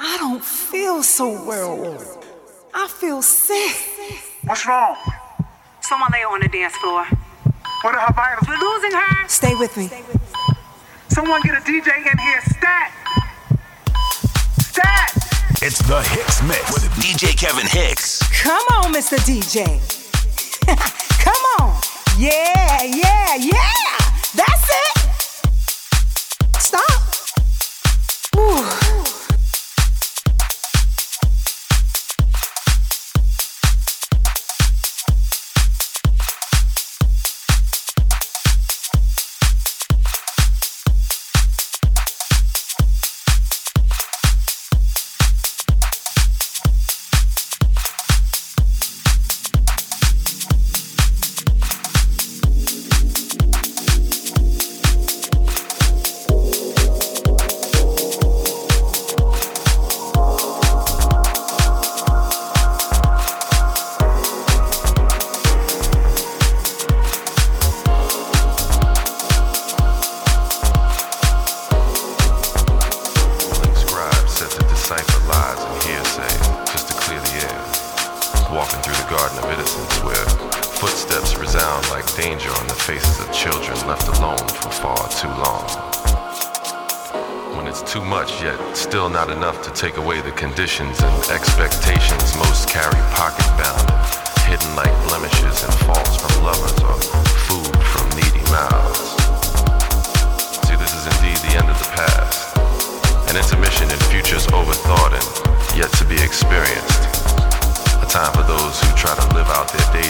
I don't feel so well. I feel sick. What's wrong? Someone lay on the dance floor. What are her vitals? We're losing her. Stay with me. Someone get a DJ in here. Stat. Stat. It's the HixMix with DJ Kevin Hicks. Come on, Mr. DJ. Come on. Yeah, yeah, yeah. That's it. Stop. Ooh.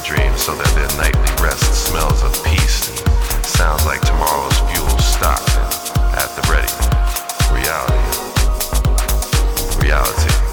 dreams so that their nightly rest smells of peace and sounds like tomorrow's fuel stocked and at the ready. Reality. Reality.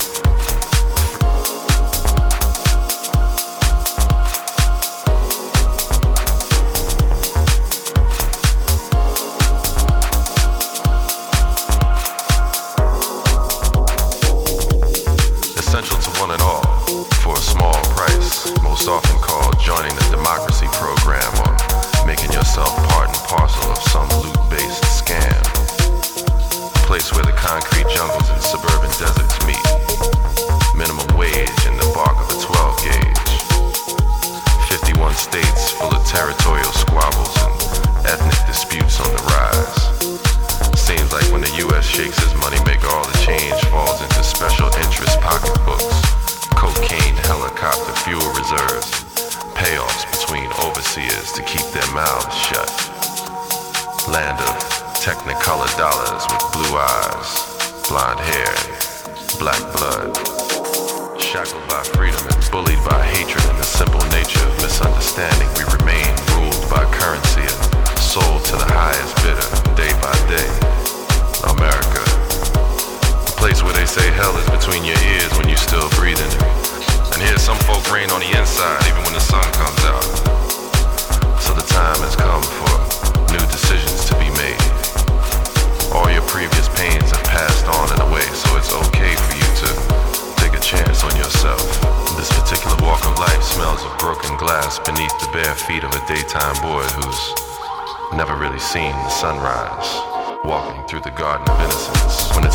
never really seen the sunrise, walking through the Garden of Innocence when it's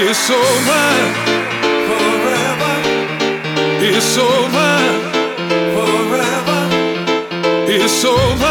It's over forever. It's over forever. It's over.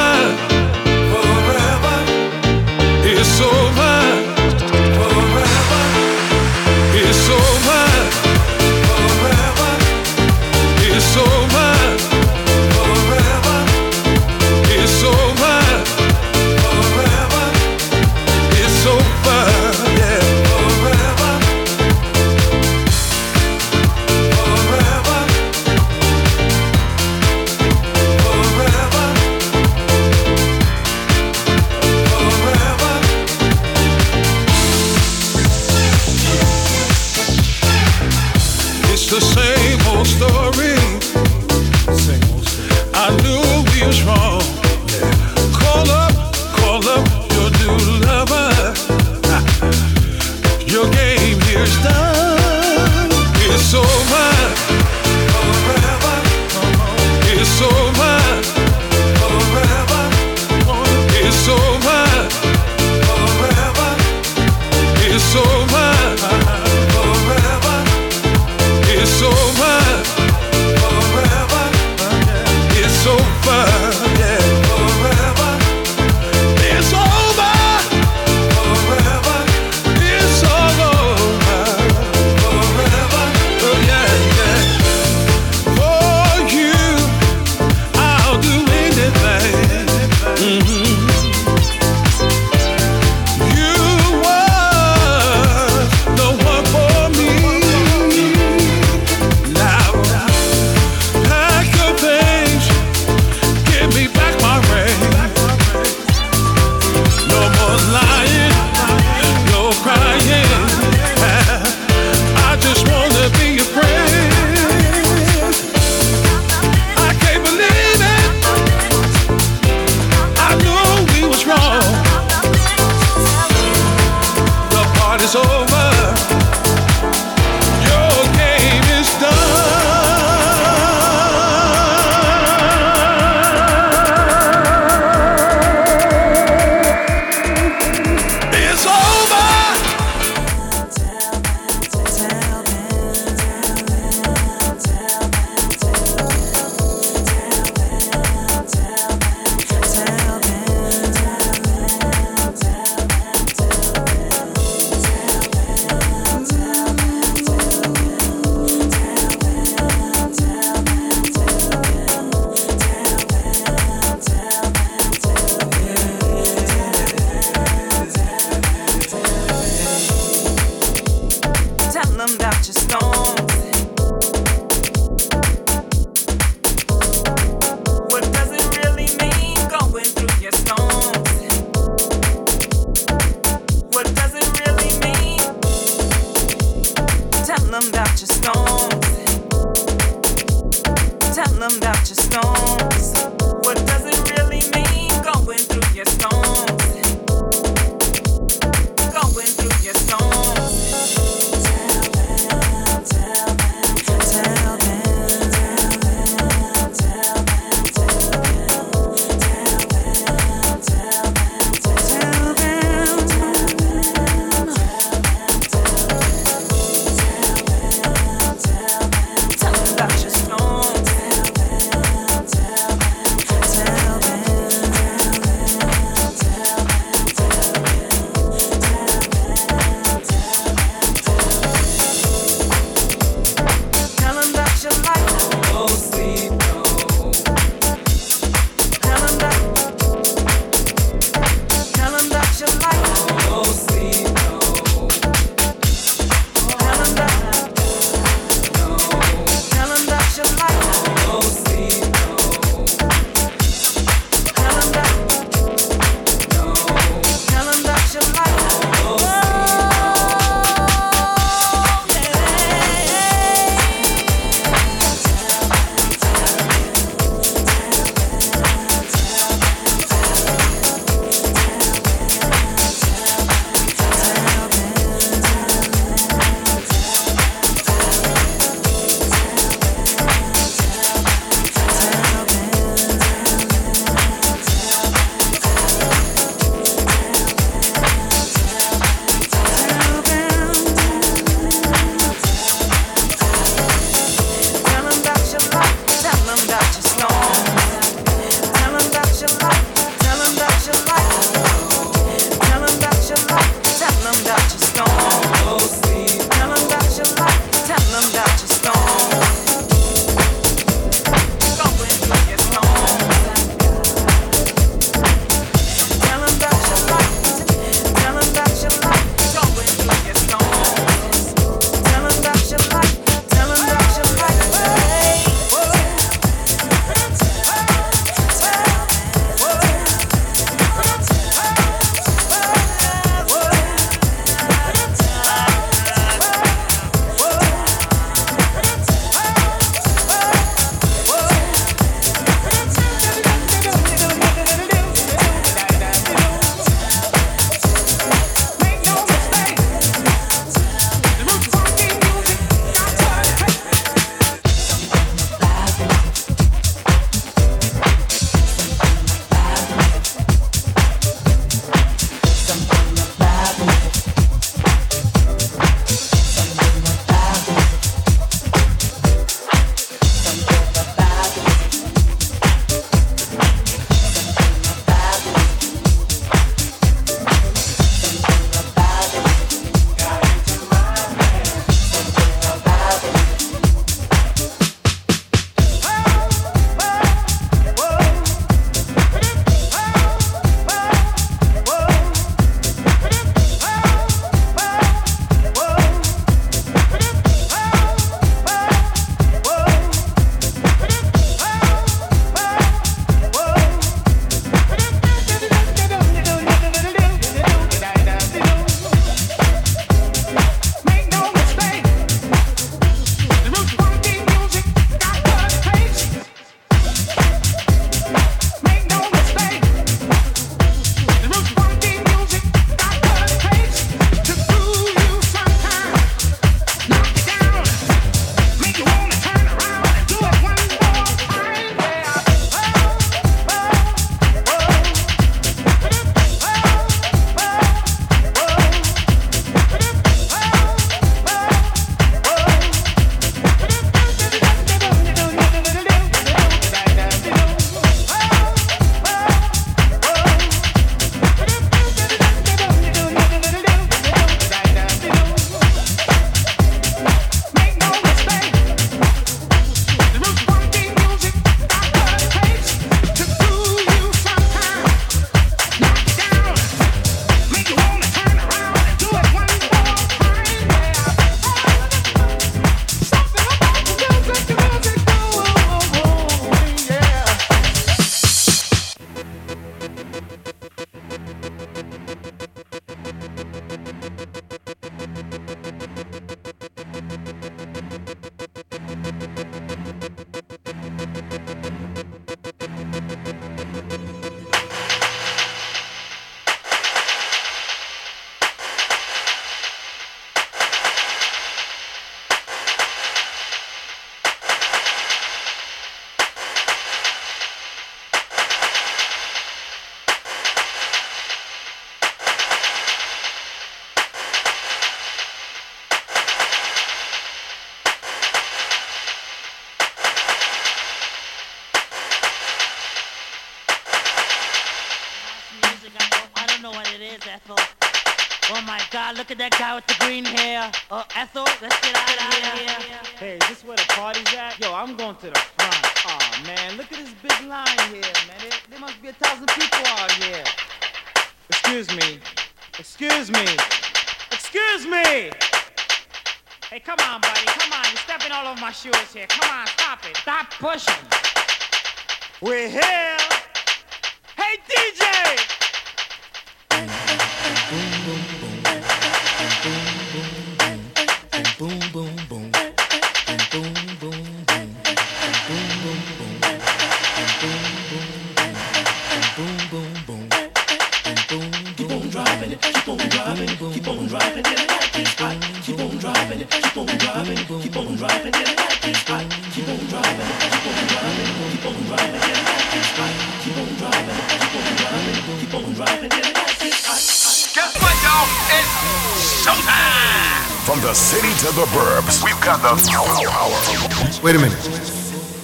Wait a minute.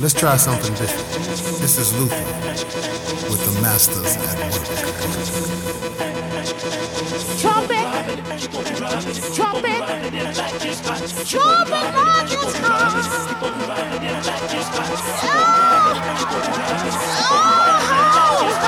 Let's try something different. This is Luther with the Masters at Work. Trumpet, trumpet, trumpet like it's I'm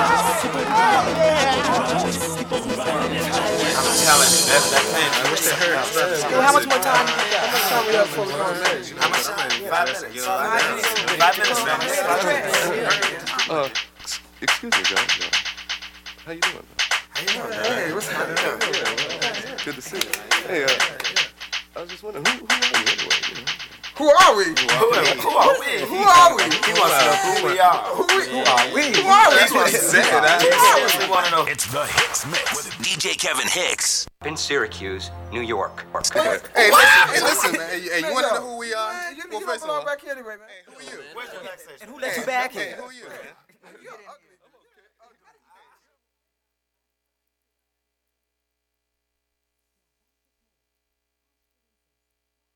telling you, that, that thing, I wish they heard it. Yo, how much more time? How much time we have before we go on stage? How much time? Five minutes. You five minutes. Five minutes, man. Five minutes. Uh, ex- excuse me, guys. Uh, how you doing? Hey, what's happening? Good to see you. Hey, uh, I was just wondering, who, who are you anyway? You know? Who are we? Who are we? Who are we? Who are we? He wants to know who we are. Who we? Who are we? Who are we? That's what he said. He seriously want to know. It's the HixMix with DJ Kevin Hicks. In Syracuse, New York. Hey, listen, hey, listen, man. Hey, hey, you want to know who we are? Man, you, Well, you first don't of all, belong back here anyway, man. who are you? And who let you back Hey, here? who are you? man?